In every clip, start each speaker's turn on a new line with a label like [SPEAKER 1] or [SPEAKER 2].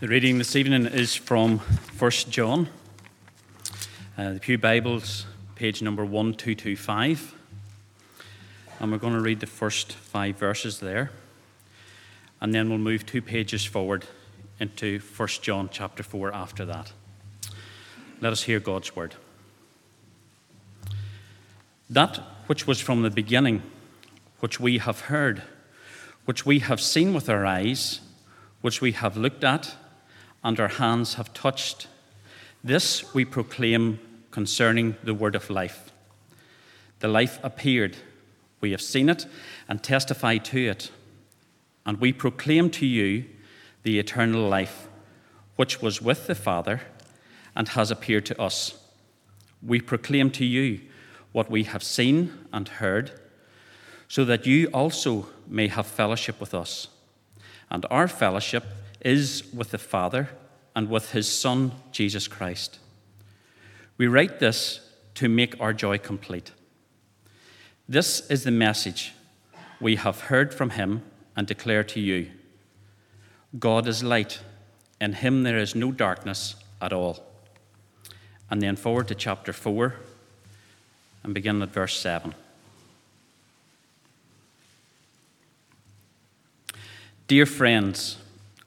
[SPEAKER 1] The reading this evening is from 1 John, uh, the Pew Bibles, page number 1225. And we're going to read the first five verses there. And then we'll move two pages forward into 1 John chapter 4 after that. Let us hear God's word. That which was from the beginning, which we have heard, which we have seen with our eyes, which we have looked at, and our hands have touched. This we proclaim concerning the word of life. The life appeared. We have seen it and testify to it. And we proclaim to you the eternal life, which was with the Father and has appeared to us. We proclaim to you what we have seen and heard, so that you also may have fellowship with us. And our fellowship is with the Father and with his Son, Jesus Christ. We write this to make our joy complete. This is the message we have heard from him and declare to you God is light, in him there is no darkness at all. And then forward to chapter 4 and begin at verse 7. Dear friends,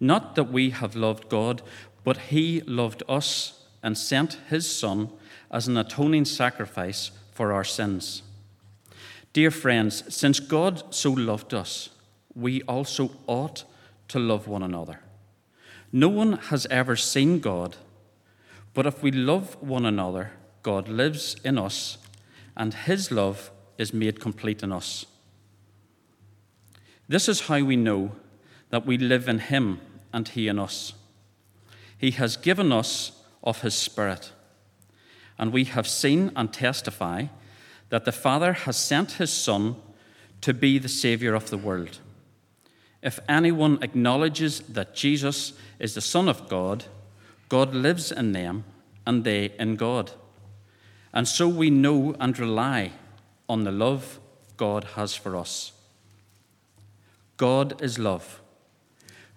[SPEAKER 1] Not that we have loved God, but He loved us and sent His Son as an atoning sacrifice for our sins. Dear friends, since God so loved us, we also ought to love one another. No one has ever seen God, but if we love one another, God lives in us, and His love is made complete in us. This is how we know that we live in Him and He in us. He has given us of His Spirit, and we have seen and testify that the Father has sent His Son to be the Saviour of the world. If anyone acknowledges that Jesus is the Son of God, God lives in them, and they in God. And so we know and rely on the love God has for us. God is love.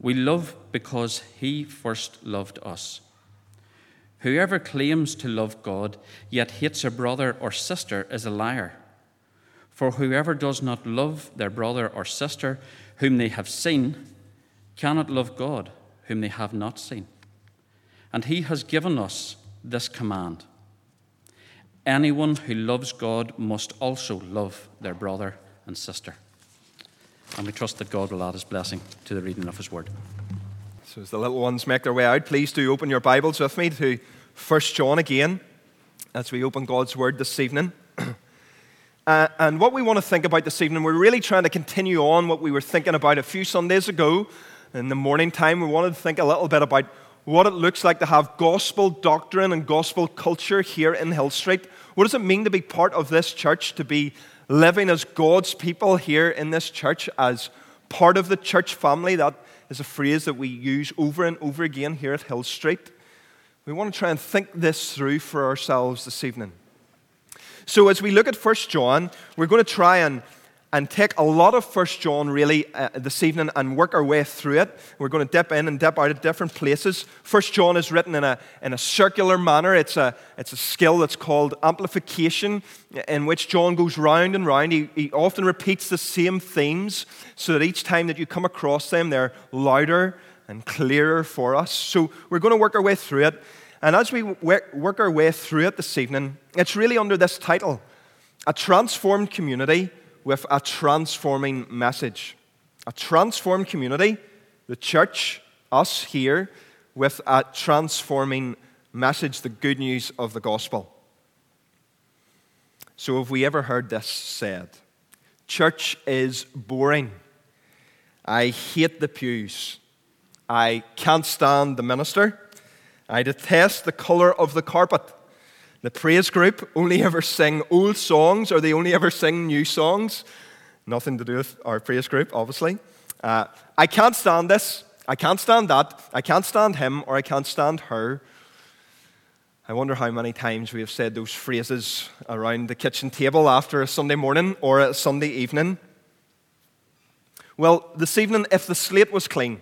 [SPEAKER 1] We love because he first loved us. Whoever claims to love God yet hates a brother or sister is a liar. For whoever does not love their brother or sister whom they have seen cannot love God whom they have not seen. And he has given us this command anyone who loves God must also love their brother and sister. And we trust that God will add his blessing to the reading of his word.
[SPEAKER 2] So, as the little ones make their way out, please do open your Bibles with me to 1 John again as we open God's word this evening. uh, and what we want to think about this evening, we're really trying to continue on what we were thinking about a few Sundays ago in the morning time. We wanted to think a little bit about what it looks like to have gospel doctrine and gospel culture here in Hill Street. What does it mean to be part of this church, to be living as God's people here in this church, as part of the church family. That is a phrase that we use over and over again here at Hill Street. We want to try and think this through for ourselves this evening. So, as we look at 1 John, we're going to try and and take a lot of First John really uh, this evening and work our way through it. We're going to dip in and dip out at different places. First John is written in a, in a circular manner. It's a, it's a skill that's called amplification, in which John goes round and round. He, he often repeats the same themes so that each time that you come across them, they're louder and clearer for us. So we're going to work our way through it. And as we work our way through it this evening, it's really under this title A Transformed Community with a Transforming Message. A transformed community, the church, us here, with a transforming message, the good news of the gospel. So, have we ever heard this said? Church is boring. I hate the pews. I can't stand the minister. I detest the colour of the carpet. The praise group only ever sing old songs or they only ever sing new songs. Nothing to do with our praise group, obviously. Uh, I can't stand this. I can't stand that. I can't stand him or I can't stand her. I wonder how many times we have said those phrases around the kitchen table after a Sunday morning or a Sunday evening. Well, this evening, if the slate was clean,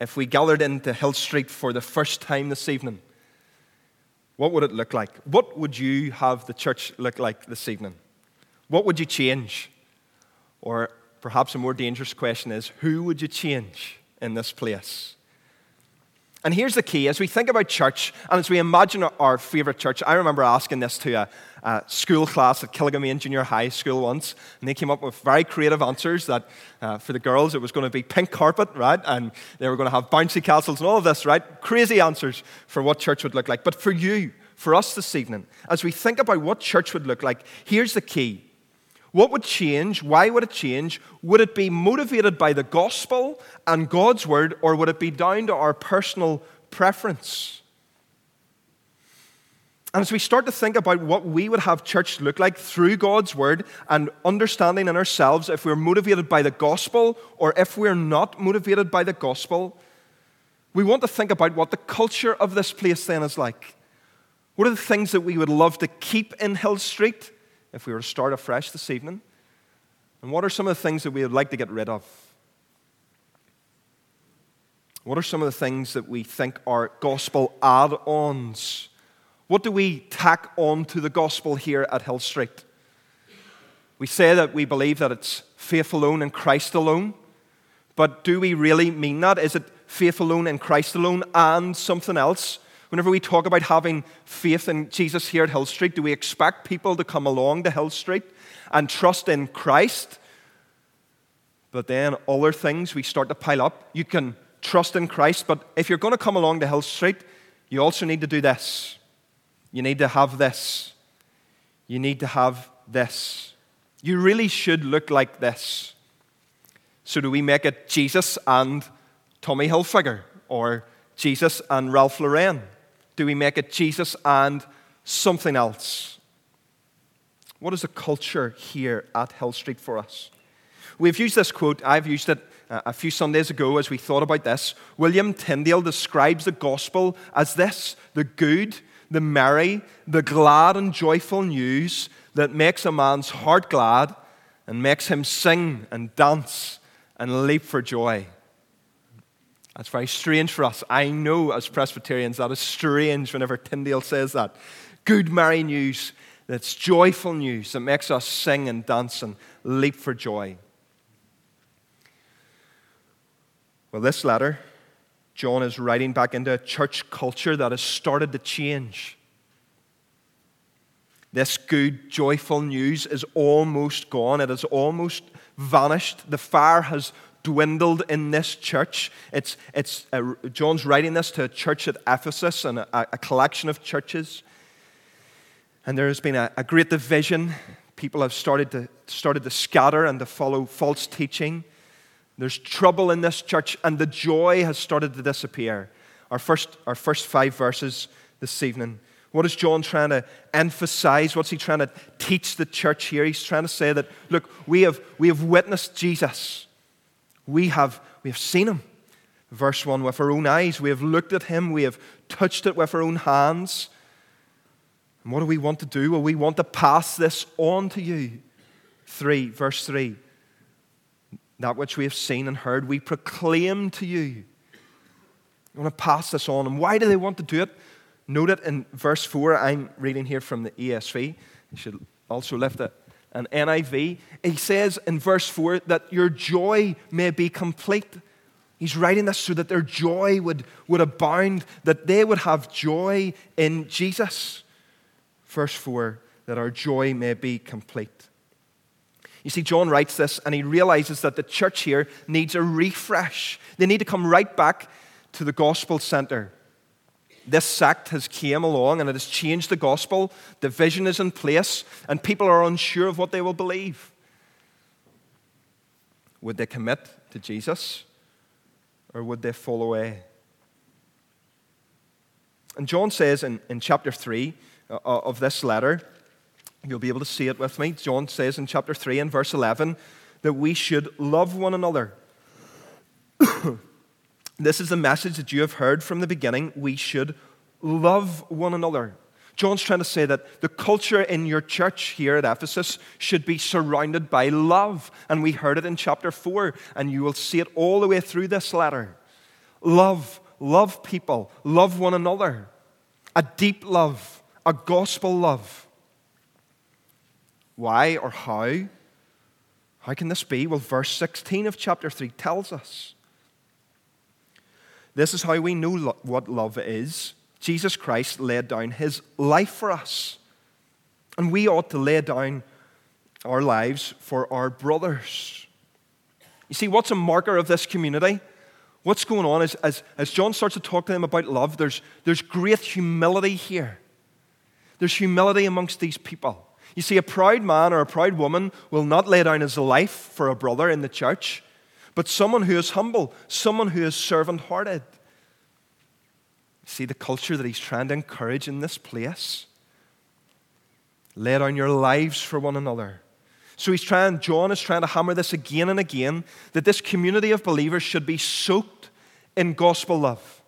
[SPEAKER 2] if we gathered into Hill Street for the first time this evening, what would it look like? What would you have the church look like this evening? What would you change? Or perhaps a more dangerous question is who would you change in this place? And here's the key as we think about church and as we imagine our favourite church, I remember asking this to a, a, school class at Killigamane Junior High School once, and they came up with very creative answers that uh, for the girls it was going to be pink carpet, right? And they were going to have bouncy castles and all of this, right? Crazy answers for what church would look like. But for you, for us this evening, as we think about what church would look like, here's the key what would change? Why would it change? Would it be motivated by the gospel and God's word, or would it be down to our personal preference? And as we start to think about what we would have church look like through God's word and understanding in ourselves if we're motivated by the gospel or if we're not motivated by the gospel, we want to think about what the culture of this place then is like. What are the things that we would love to keep in Hill Street? If we were to start afresh this evening? And what are some of the things that we would like to get rid of? What are some of the things that we think are gospel add ons? What do we tack on to the gospel here at Hill Street? We say that we believe that it's faith alone and Christ alone, but do we really mean that? Is it faith alone and Christ alone and something else? Whenever we talk about having faith in Jesus here at Hill Street, do we expect people to come along to Hill Street and trust in Christ? But then other things we start to pile up. You can trust in Christ, but if you're going to come along to Hill Street, you also need to do this. You need to have this. You need to have this. You really should look like this. So, do we make it Jesus and Tommy Hilfiger or Jesus and Ralph Lauren? Do we make it Jesus and something else? What is the culture here at Hill Street for us? We've used this quote, I've used it uh, a few Sundays ago as we thought about this. William Tyndale describes the gospel as this the good, the merry, the glad and joyful news that makes a man's heart glad and makes him sing and dance and leap for joy. That's very strange for us. I know as Presbyterians that is strange whenever Tyndale says that. Good, merry news that's joyful news that makes us sing and dance and leap for joy. Well, this letter, John is writing back into a church culture that has started to change. This good, joyful news is almost gone. It has almost vanished. The fire has dwindled in this church. It's, it's, uh, John's writing this to a church at Ephesus and a, a collection of churches. And there has been a, a, great division. People have started to, started to scatter and to follow false teaching. There's trouble in this church, and the joy has started to disappear. Our first, our first five verses this evening. What is John trying to emphasize? What's he trying to teach the church here? He's trying to say that, look, we have, we have witnessed Jesus. We have, we have seen him. Verse 1 with our own eyes. We have looked at him. We have touched it with our own hands. And what do we want to do? Well, we want to pass this on to you. 3, verse 3. That which we have seen and heard, we proclaim to you. We want to pass this on. And why do they want to do it? Note it in verse 4. I'm reading here from the ESV. You should also lift it and NIV, he says in verse 4 that your joy may be complete. He's writing this so that their joy would, would abound, that they would have joy in Jesus. Verse 4 that our joy may be complete. You see, John writes this and he realizes that the church here needs a refresh. They need to come right back to the gospel center. This sect has came along and it has changed the gospel. Division is in place and people are unsure of what they will believe. Would they commit to Jesus? or would they fall away? And John says in, in chapter 3 uh, uh, of this letter, you'll be able to see it with me. John says in chapter 3 and verse 11 that we should love one another. this is the message that you have heard from the beginning. We should love one another. John's trying to say that the culture in your church here at Ephesus should be surrounded by love. And we heard it in chapter 4, and you will see it all the way through this letter. Love, love people, love one another. A deep love, a gospel love. Why or how? How can this be? Well, verse 16 of chapter 3 tells us. This is how we know lo- what love is. Jesus Christ laid down his life for us. And we ought to lay down our lives for our brothers. You see, what's a marker of this community? What's going on is as, as John starts to talk to them about love, there's, there's great humility here. There's humility amongst these people. You see, a proud man or a proud woman will not lay down his life for a brother in the church, but someone who is humble, someone who is servant hearted. See the culture that he's trying to encourage in this place? Lay down your lives for one another. So he's trying, John is trying to hammer this again and again that this community of believers should be soaked in gospel love,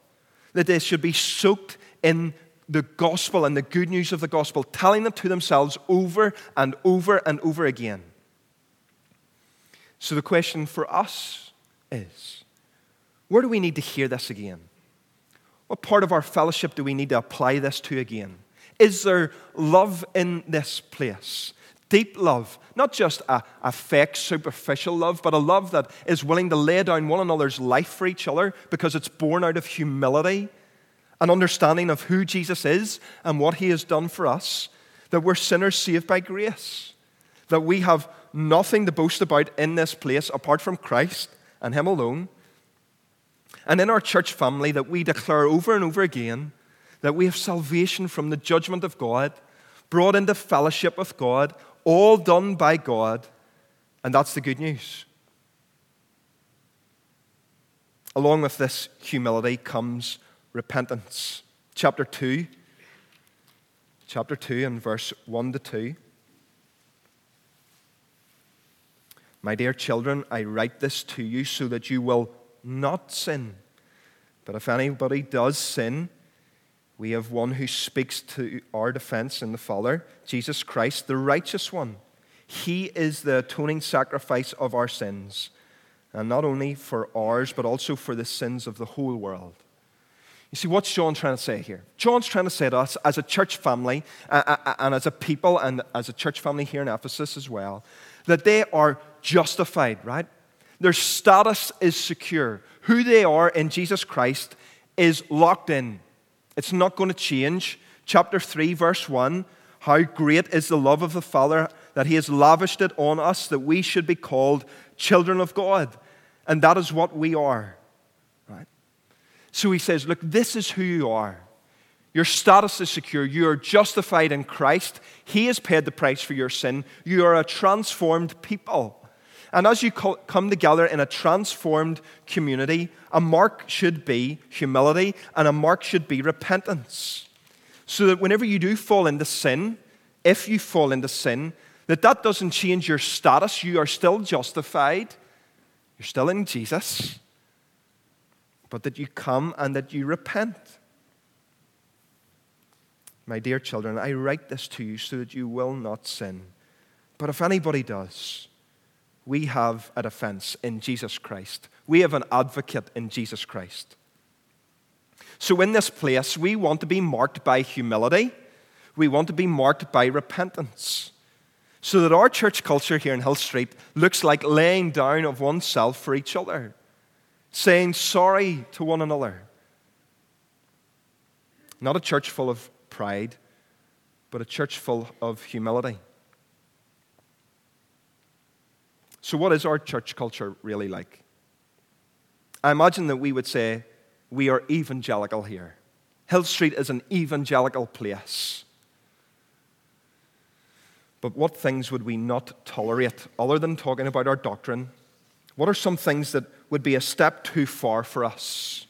[SPEAKER 2] that they should be soaked in the gospel and the good news of the gospel, telling it to themselves over and over and over again. So the question for us is where do we need to hear this again? What part of our fellowship do we need to apply this to again? Is there love in this place? Deep love, not just a, a fake, superficial love, but a love that is willing to lay down one another's life for each other because it's born out of humility, an understanding of who Jesus is and what he has done for us, that we're sinners saved by grace, that we have nothing to boast about in this place apart from Christ and him alone and in our church family that we declare over and over again that we have salvation from the judgment of God, brought into fellowship with God, all done by God, and that's the good news. Along with this humility comes repentance. Chapter 2, chapter 2 and verse 1 to 2. My dear children, I write this to you so that you will not sin. But if anybody does sin, we have one who speaks to our defense in the Father, Jesus Christ, the righteous one. He is the atoning sacrifice of our sins, and not only for ours, but also for the sins of the whole world. You see, what's John trying to say here? John's trying to say to us as a church family, uh, uh, uh, and as a people, and as a church family here in Ephesus as well, that they are justified, right? Their status is secure. Who they are in Jesus Christ is locked in. It's not going to change. Chapter 3, verse 1 How great is the love of the Father that He has lavished it on us that we should be called children of God. And that is what we are. Right? So He says, Look, this is who you are. Your status is secure. You are justified in Christ. He has paid the price for your sin. You are a transformed people. And as you come together in a transformed community, a mark should be humility and a mark should be repentance. So that whenever you do fall into sin, if you fall into sin, that that doesn't change your status. You are still justified. You're still in Jesus. But that you come and that you repent. My dear children, I write this to you so that you will not sin. But if anybody does, we have a defense in Jesus Christ. We have an advocate in Jesus Christ. So, in this place, we want to be marked by humility, we want to be marked by repentance. So that our church culture here in Hill Street looks like laying down of oneself for each other. saying sorry to one another. Not a church full of pride, but a church full of humility. So, what is our church culture really like? I imagine that we would say we are evangelical here. Hill Street is an evangelical place. But what things would we not tolerate other than talking about our doctrine? What are some things that would be a step too far for us?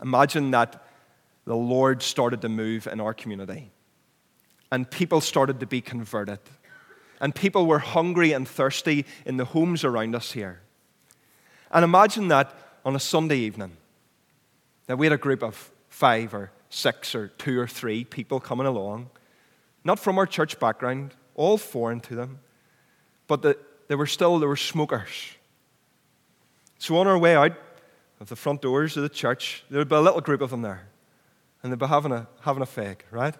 [SPEAKER 2] Imagine that the Lord started to move in our community and people started to be converted. And people were hungry and thirsty in the homes around us here. And imagine that on a Sunday evening, that we had a group of five or six or two or three people coming along, not from our church background, all foreign to them, but that there were still there were smokers. So on our way out of the front doors of the church, there would be a little group of them there, and they'd be having a having a fag, right?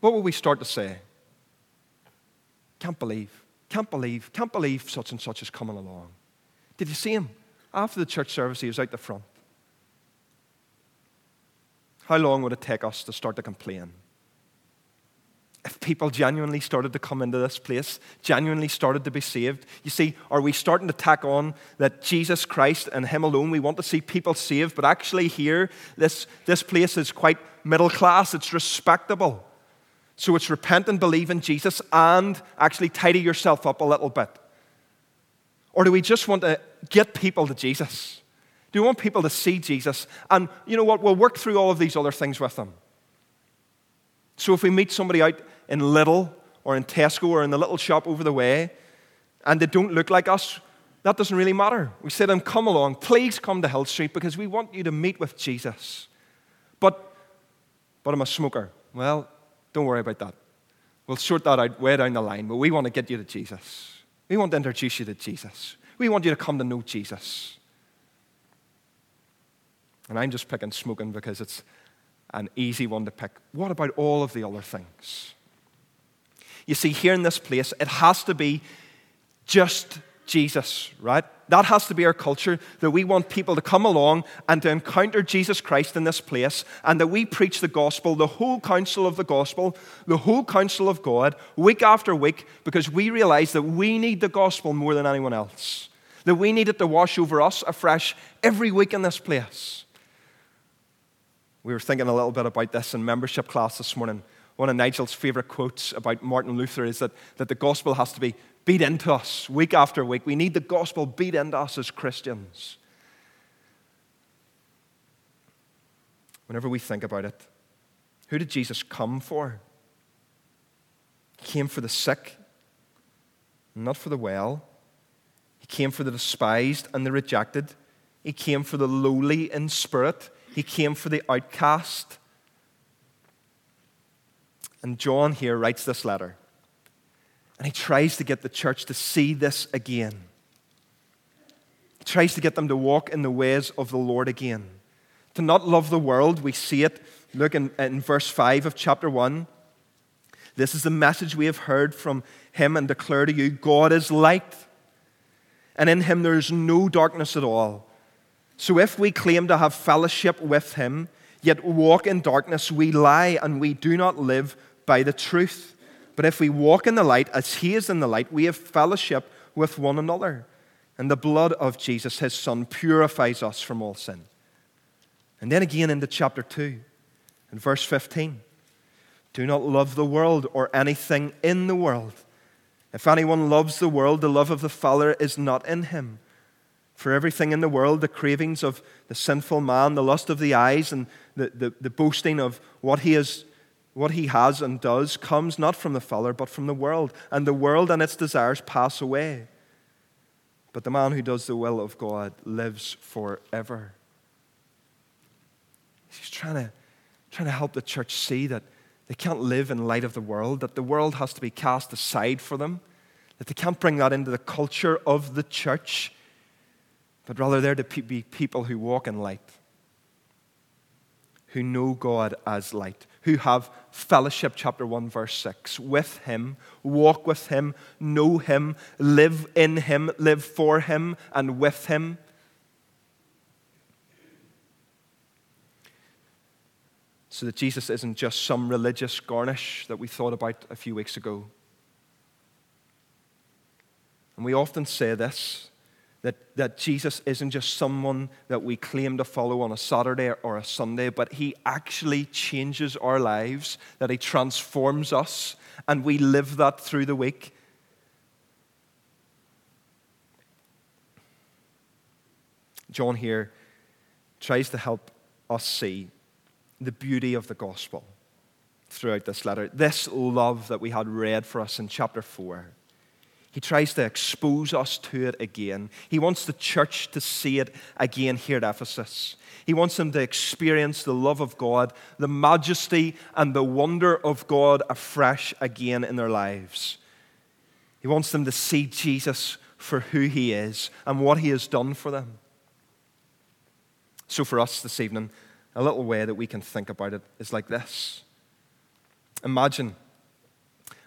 [SPEAKER 2] What would we start to say? Can't believe, can't believe, can't believe such and such is coming along. Did you see him? After the church service, he was out the front. How long would it take us to start to complain? If people genuinely started to come into this place, genuinely started to be saved, you see, are we starting to tack on that Jesus Christ and Him alone, we want to see people saved, but actually here, this, this place is quite middle class, it's respectable. So it's repent and believe in Jesus and actually tidy yourself up a little bit. Or do we just want to get people to Jesus? Do we want people to see Jesus? And you know what? We'll work through all of these other things with them. So if we meet somebody out in Lidl or in Tesco or in the little shop over the way and they don't look like us, that doesn't really matter. We say to them, Come along, please come to Hill Street because we want you to meet with Jesus. But, but I'm a smoker. Well, don't worry about that. We'll sort that out way down the line, but we want to get you to Jesus. We want to introduce you to Jesus. We want you to come to know Jesus. And I'm just picking smoking because it's an easy one to pick. What about all of the other things? You see, here in this place, it has to be just Jesus, right? That has to be our culture that we want people to come along and to encounter Jesus Christ in this place, and that we preach the gospel, the whole counsel of the gospel, the whole counsel of God, week after week, because we realize that we need the gospel more than anyone else. That we need it to wash over us afresh every week in this place. We were thinking a little bit about this in membership class this morning. One of Nigel's favorite quotes about Martin Luther is that, that the gospel has to be beat into us week after week. We need the gospel beat into us as Christians. Whenever we think about it, who did Jesus come for? He came for the sick, not for the well. He came for the despised and the rejected. He came for the lowly in spirit. He came for the outcast. And John here writes this letter. And he tries to get the church to see this again. He tries to get them to walk in the ways of the Lord again. To not love the world, we see it. Look in, in verse 5 of chapter 1. This is the message we have heard from him and declare to you God is light, and in him there is no darkness at all. So if we claim to have fellowship with him, yet walk in darkness, we lie and we do not live by the truth. But if we walk in the light as he is in the light, we have fellowship with one another. And the blood of Jesus, his son, purifies us from all sin. And then again into chapter 2, in verse 15 Do not love the world or anything in the world. If anyone loves the world, the love of the Father is not in him. For everything in the world, the cravings of the sinful man, the lust of the eyes, and the, the, the boasting of what he has what he has and does comes not from the Father, but from the world. And the world and its desires pass away. But the man who does the will of God lives forever. He's trying to, trying to help the church see that they can't live in light of the world, that the world has to be cast aside for them, that they can't bring that into the culture of the church, but rather they're to be people who walk in light who know God as light, who have fellowship, chapter 1, verse 6, with Him, walk with Him, know Him, live in Him, live for Him, and with Him. So that Jesus isn't just some religious garnish that we thought about a few weeks ago. And we often say this that, that Jesus isn't just someone that we claim to follow on a Saturday or a Sunday, but he actually changes our lives, that he transforms us, and we live that through the week. John here tries to help us see the beauty of the gospel throughout this letter. This love that we had read for us in chapter 4 he tries to expose us to it again. He wants the church to see it again here at Ephesus. He wants them to experience the love of God, the majesty and the wonder of God afresh again in their lives. He wants them to see Jesus for who he is and what he has done for them. So, for us this evening, a little way that we can think about it is like this Imagine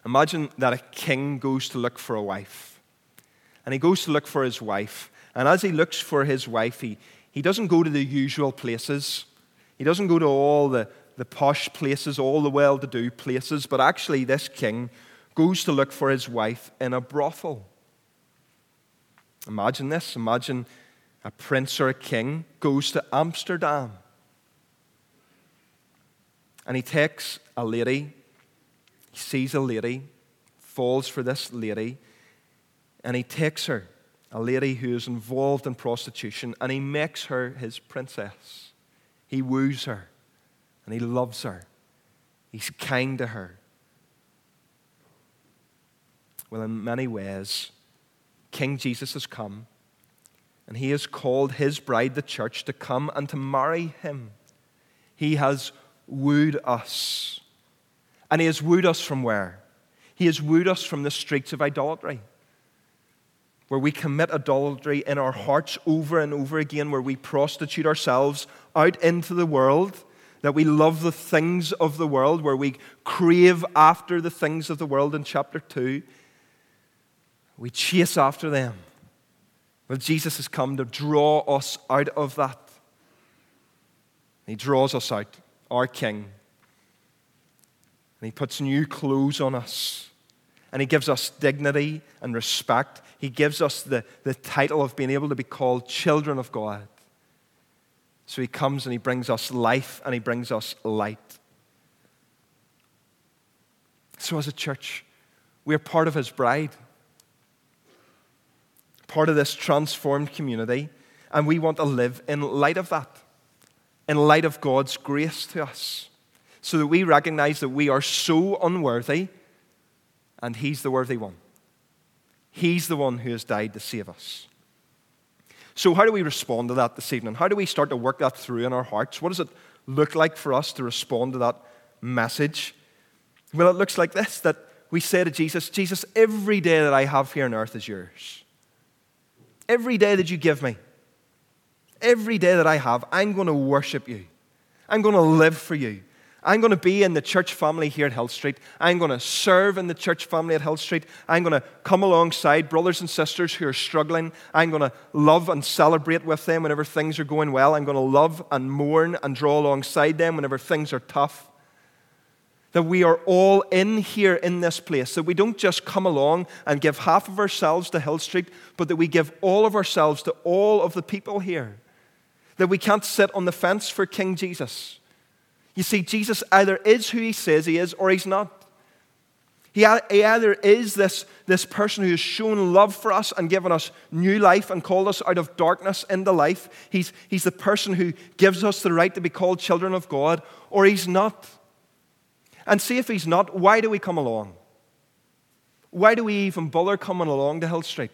[SPEAKER 2] Imagine that a king goes to look for a wife. And he goes to look for his wife. And as he looks for his wife, he, he doesn't go to the usual places. He doesn't go to all the, the posh places, all the well to do places. But actually, this king goes to look for his wife in a brothel. Imagine this. Imagine a prince or a king goes to Amsterdam. And he takes a lady he sees a lady, falls for this lady, and he takes her, a lady who is involved in prostitution, and he makes her his princess. He woos her, and he loves her. He's kind to her. Well, in many ways, King Jesus has come, and he has called his bride, the church, to come and to marry him. He has wooed us. And he has wooed us from where? He has wooed us from the streets of idolatry, where we commit idolatry in our hearts over and over again, where we prostitute ourselves out into the world, that we love the things of the world, where we crave after the things of the world in chapter 2. We chase after them. Well, Jesus has come to draw us out of that. He draws us out, our King, and He puts new clothes on us. And He gives us dignity and respect. He gives us the, the title of being able to be called children of God. So He comes and He brings us life and He brings us light. So, as a church, we're part of His bride, part of this transformed community, and we want to live in light of that, in light of God's grace to us so that we recognize that we are so unworthy and He's the worthy one. He's the one who has died to save us. So, how do we respond to that this evening? How do we start to work that through in our hearts? What does it look like for us to respond to that message? Well, it looks like this that we say to Jesus, Jesus, every day that I have here on earth is yours. Every day that you give me, every day that I have, I'm going to worship you. I'm going to live for you. I'm going to be in the church family here at Hill Street. I'm going to serve in the church family at Hill Street. I'm going to come alongside brothers and sisters who are struggling. I'm going to love and celebrate with them whenever things are going well. I'm going to love and mourn and draw alongside them whenever things are tough. That we are all in here in this place. That we don't just come along and give half of ourselves to Hill Street, but that we give all of ourselves to all of the people here. That we can't sit on the fence for King Jesus you see, Jesus either is who he says he is or he's not. He, either is this, this person who has shown love for us and given us new life and called us out of darkness into life. He's, he's the person who gives us the right to be called children of God, or he's not. And see if he's not, why do we come along? Why do we even bother coming along to Hill Street?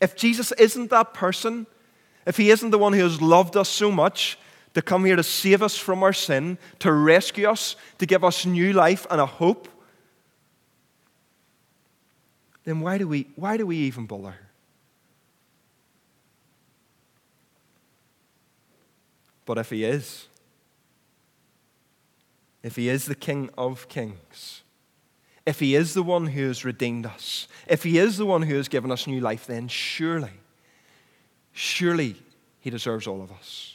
[SPEAKER 2] If Jesus isn't that person, if he isn't the one who has loved us so much, to come here to save us from our sin, to rescue us, to give us new life and a hope, then why do we, why do we even bother? But if He is, if He is the King of kings, if He is the one who has redeemed us, if He is the one who has given us new life, then surely, surely He deserves all of us.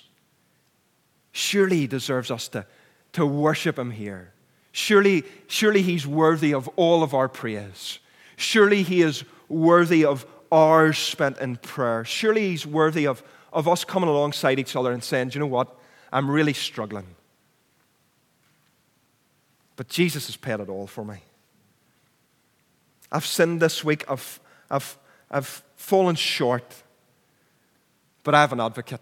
[SPEAKER 2] Surely He deserves us to, to worship Him here. Surely, surely He's worthy of all of our praise. Surely He is worthy of hours spent in prayer. Surely He's worthy of, of us coming alongside each other and saying, you know what? I'm really struggling. But Jesus has paid it all for me. I've sinned this week. I've, I've, I've fallen short. But I have an advocate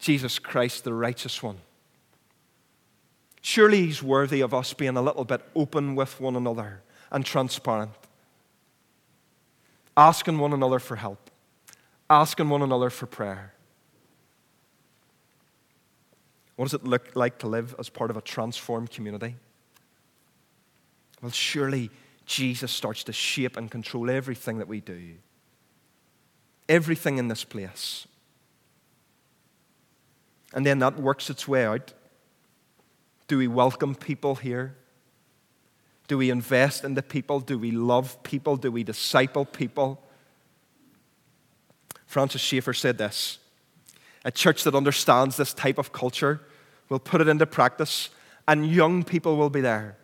[SPEAKER 2] Jesus Christ, the righteous one. Surely he's worthy of us being a little bit open with one another and transparent, asking one another for help, asking one another for prayer. What does it look like to live as part of a transformed community? Well, surely Jesus starts to shape and control everything that we do, everything in this place. And then that works its way out. Do we welcome people here? Do we invest in the people? Do we love people? Do we disciple people? Francis Schaeffer said this A church that understands this type of culture will put it into practice, and young people will be there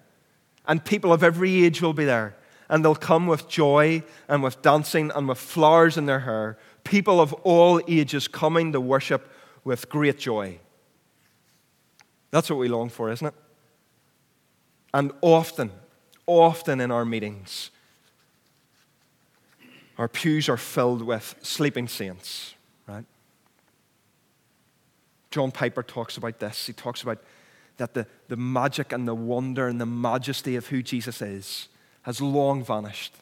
[SPEAKER 2] and people of every age will be there. And they'll come with joy and with dancing and with flowers in their hair. People of all ages coming to worship with great joy. That's what we long for, isn't it? And often, often in our meetings, our pews are filled with sleeping saints, right? John Piper talks about this. He talks about that the, the magic and the wonder and the majesty of who Jesus is has long vanished.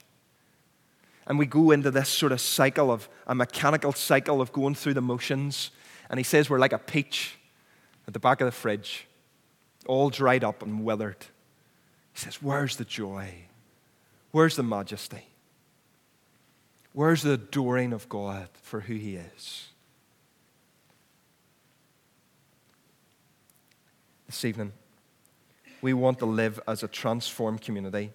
[SPEAKER 2] And we go into this sort of cycle of a mechanical cycle of going through the motions. And he says we're like a peach at the back of the fridge, all dried up and withered. He says, Where's the joy? Where's the majesty? Where's the adoring of God for who he is? this evening. We want to live as a transformed community.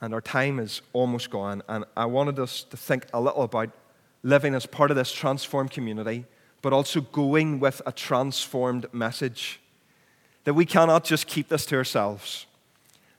[SPEAKER 2] And our time is almost gone. And I wanted us to think a little about living as part of this transformed community, but also going with a transformed message. That we cannot just keep this to ourselves.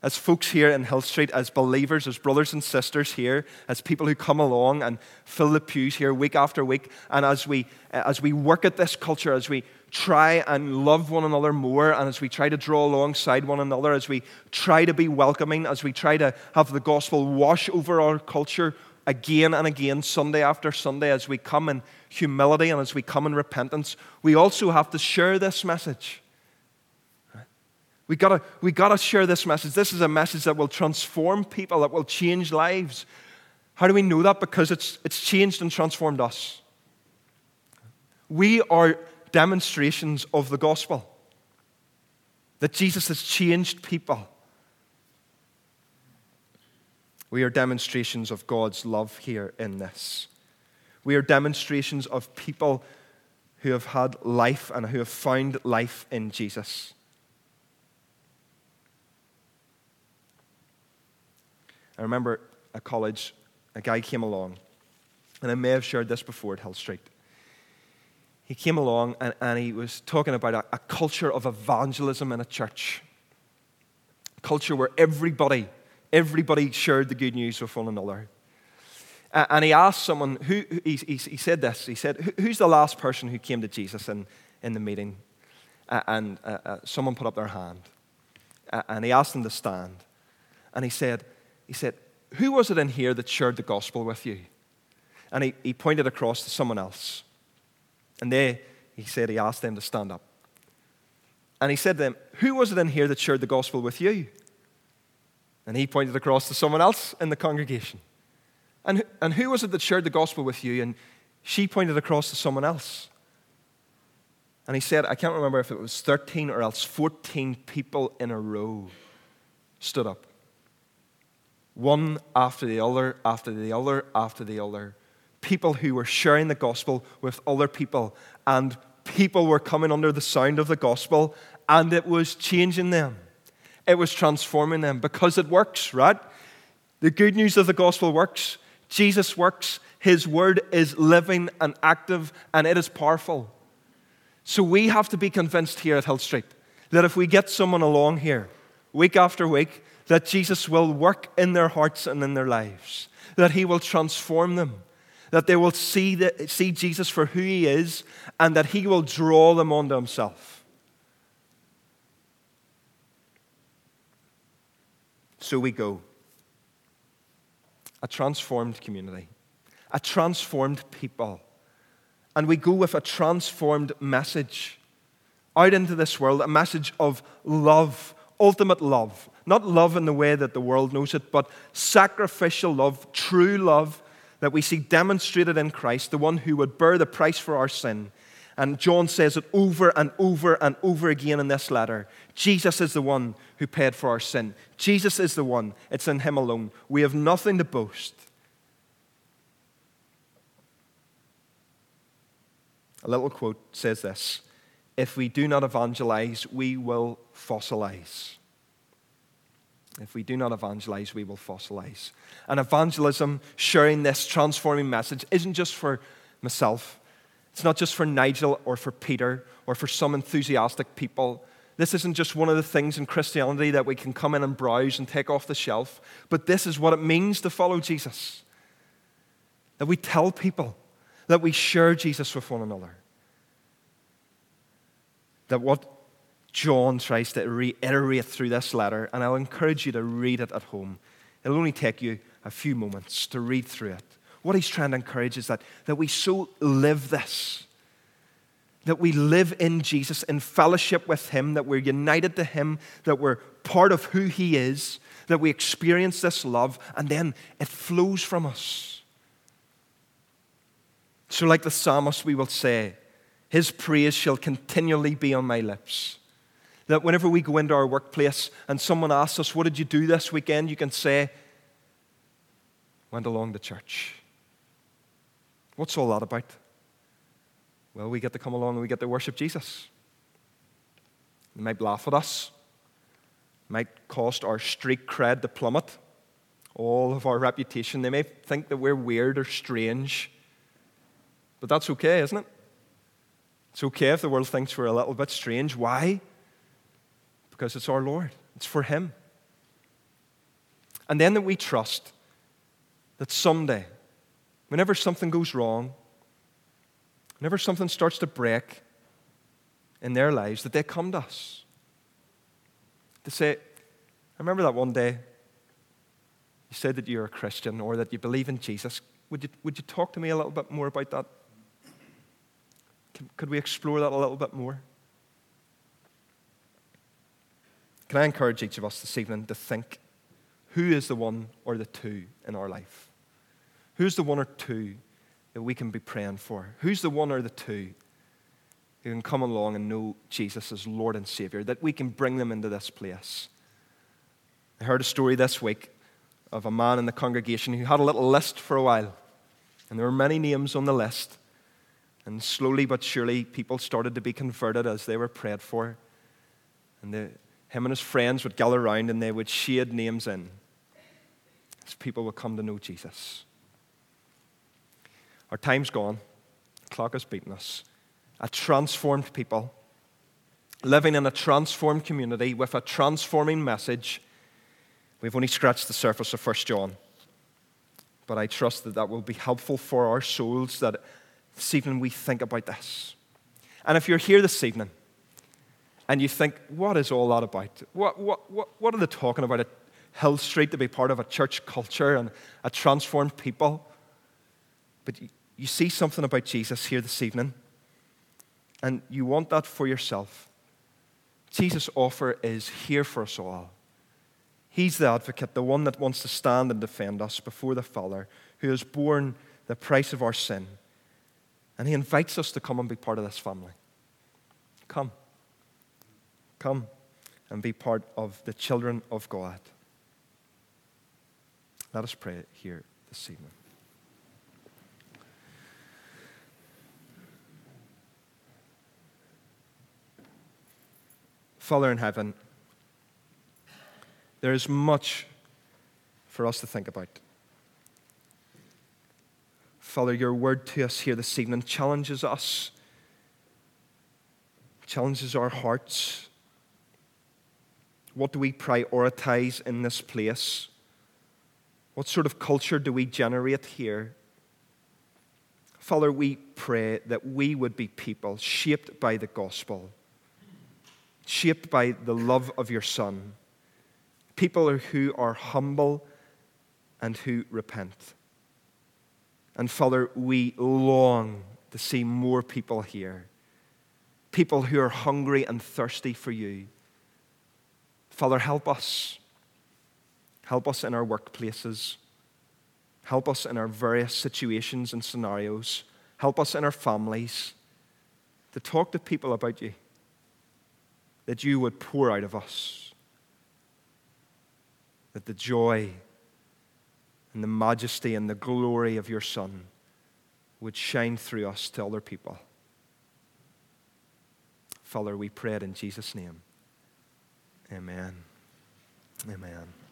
[SPEAKER 2] As folks here in Hill Street, as believers, as brothers and sisters here, as people who come along and fill the pews here week after week, and as we, as we work at this culture, as we try and love one another more, and as we try to draw alongside one another, as we try to be welcoming, as we try to have the gospel wash over our culture again and again, Sunday after Sunday, as we come in humility and as we come in repentance, we also have to share this message. We gotta, we gotta share this message. This is a message that will transform people, that will change lives. How do we know that? Because it's, it's changed and transformed us. We are demonstrations of the gospel. That Jesus has changed people. We are demonstrations of God's love here in this. We are demonstrations of people who have had life and who have found life in Jesus. I remember at college, a guy came along, and I may have shared this before at Hill Street he came along and, and he was talking about a, a culture of evangelism in a church. A culture where everybody, everybody shared the good news with one another. And he asked someone, who, he, he, he, said this, he said, who's the last person who came to Jesus in, in the meeting? Uh, and uh, someone put up their hand. And he asked them to stand. And he said, he said, who was it in here that shared the gospel with you? And he, he pointed across to someone else. And they, he said, he asked them to stand up. And he said to them, Who was it in here that shared the gospel with you? And he pointed across to someone else in the congregation. And, and who was it that shared the gospel with you? And she pointed across to someone else. And he said, I can't remember if it was 13 or else 14 people in a row stood up. One after the other, after the other, after the other people who were sharing the gospel with other people, and people were coming under the sound of the gospel, and it was changing them. It was transforming them because it works, right? The good news of the gospel works. Jesus works. His word is living and active, and it is powerful. So we have to be convinced here at Hill Street that if we get someone along here week after week, that Jesus will work in their hearts and in their lives, that he will transform them, that they will see, the, see Jesus for who he is, and that he will draw them onto himself. So we go. A transformed community, a transformed people. And we go with a transformed message out into this world, a message of love, ultimate love. Not love in the way that the world knows it, but sacrificial love, true love that we see demonstrated in Christ, the one who would bear the price for our sin. And John says it over and over and over again in this letter. Jesus is the one who paid for our sin. Jesus is the one. It's in Him alone. We have nothing to boast. A little quote says this If we do not evangelize, we will fossilize. If we do not evangelize, we will fossilize. And evangelism, sharing this transforming message, isn't just for myself. It's not just for Nigel or for Peter or for some enthusiastic people. This isn't just one of the things in Christianity that we can come in and browse and take off the shelf, but this is what it means to follow Jesus. That we tell people, that we share Jesus with one another. That what John tries to reiterate through this letter, and I'll encourage you to read it at home. It'll only take you a few moments to read through it. What he's trying to encourage is that, that we so live this, that we live in Jesus, in fellowship with him, that we're united to him, that we're part of who he is, that we experience this love, and then it flows from us. So, like the psalmist, we will say, His praise shall continually be on my lips. That whenever we go into our workplace and someone asks us, What did you do this weekend? you can say, Went along to church. What's all that about? Well, we get to come along and we get to worship Jesus. They might laugh at us, might cost our street cred to plummet, all of our reputation. They may think that we're weird or strange, but that's okay, isn't it? It's okay if the world thinks we're a little bit strange. Why? because it's our Lord, it's for Him. And then that we trust that someday, whenever something goes wrong, whenever something starts to break in their lives, that they come to us to say, I remember that one day you said that you're a Christian or that you believe in Jesus. Would you, would you talk to me a little bit more about that? Could we explore that a little bit more? Can I encourage each of us this evening to think who is the one or the two in our life? Who's the one or two that we can be praying for? Who's the one or the two who can come along and know Jesus as Lord and Savior, that we can bring them into this place? I heard a story this week of a man in the congregation who had a little list for a while, and there were many names on the list. And slowly but surely, people started to be converted as they were prayed for. And the him and his friends would gather around and they would shade names in as people would come to know Jesus. Our time's gone. Clock has beaten us. A transformed people, living in a transformed community with a transforming message. We've only scratched the surface of 1 John. But I trust that that will be helpful for our souls that this evening we think about this. And if you're here this evening, and you think, what is all that about? What, what, what, what are they talking about at Hill Street to be part of a church culture and a transformed people? But you see something about Jesus here this evening, and you want that for yourself. Jesus' offer is here for us all. He's the advocate, the one that wants to stand and defend us before the Father, who has borne the price of our sin. And he invites us to come and be part of this family. Come. Come and be part of the children of God. Let us pray here this evening. Father in heaven, there is much for us to think about. Father, your word to us here this evening challenges us, challenges our hearts. What do we prioritize in this place? What sort of culture do we generate here? Father, we pray that we would be people shaped by the gospel, shaped by the love of your Son, people who are humble and who repent. And Father, we long to see more people here, people who are hungry and thirsty for you. Father, help us. Help us in our workplaces. Help us in our various situations and scenarios. Help us in our families to talk to people about you, that you would pour out of us, that the joy and the majesty and the glory of your Son would shine through us to other people. Father, we pray it in Jesus' name. Amen. Amen.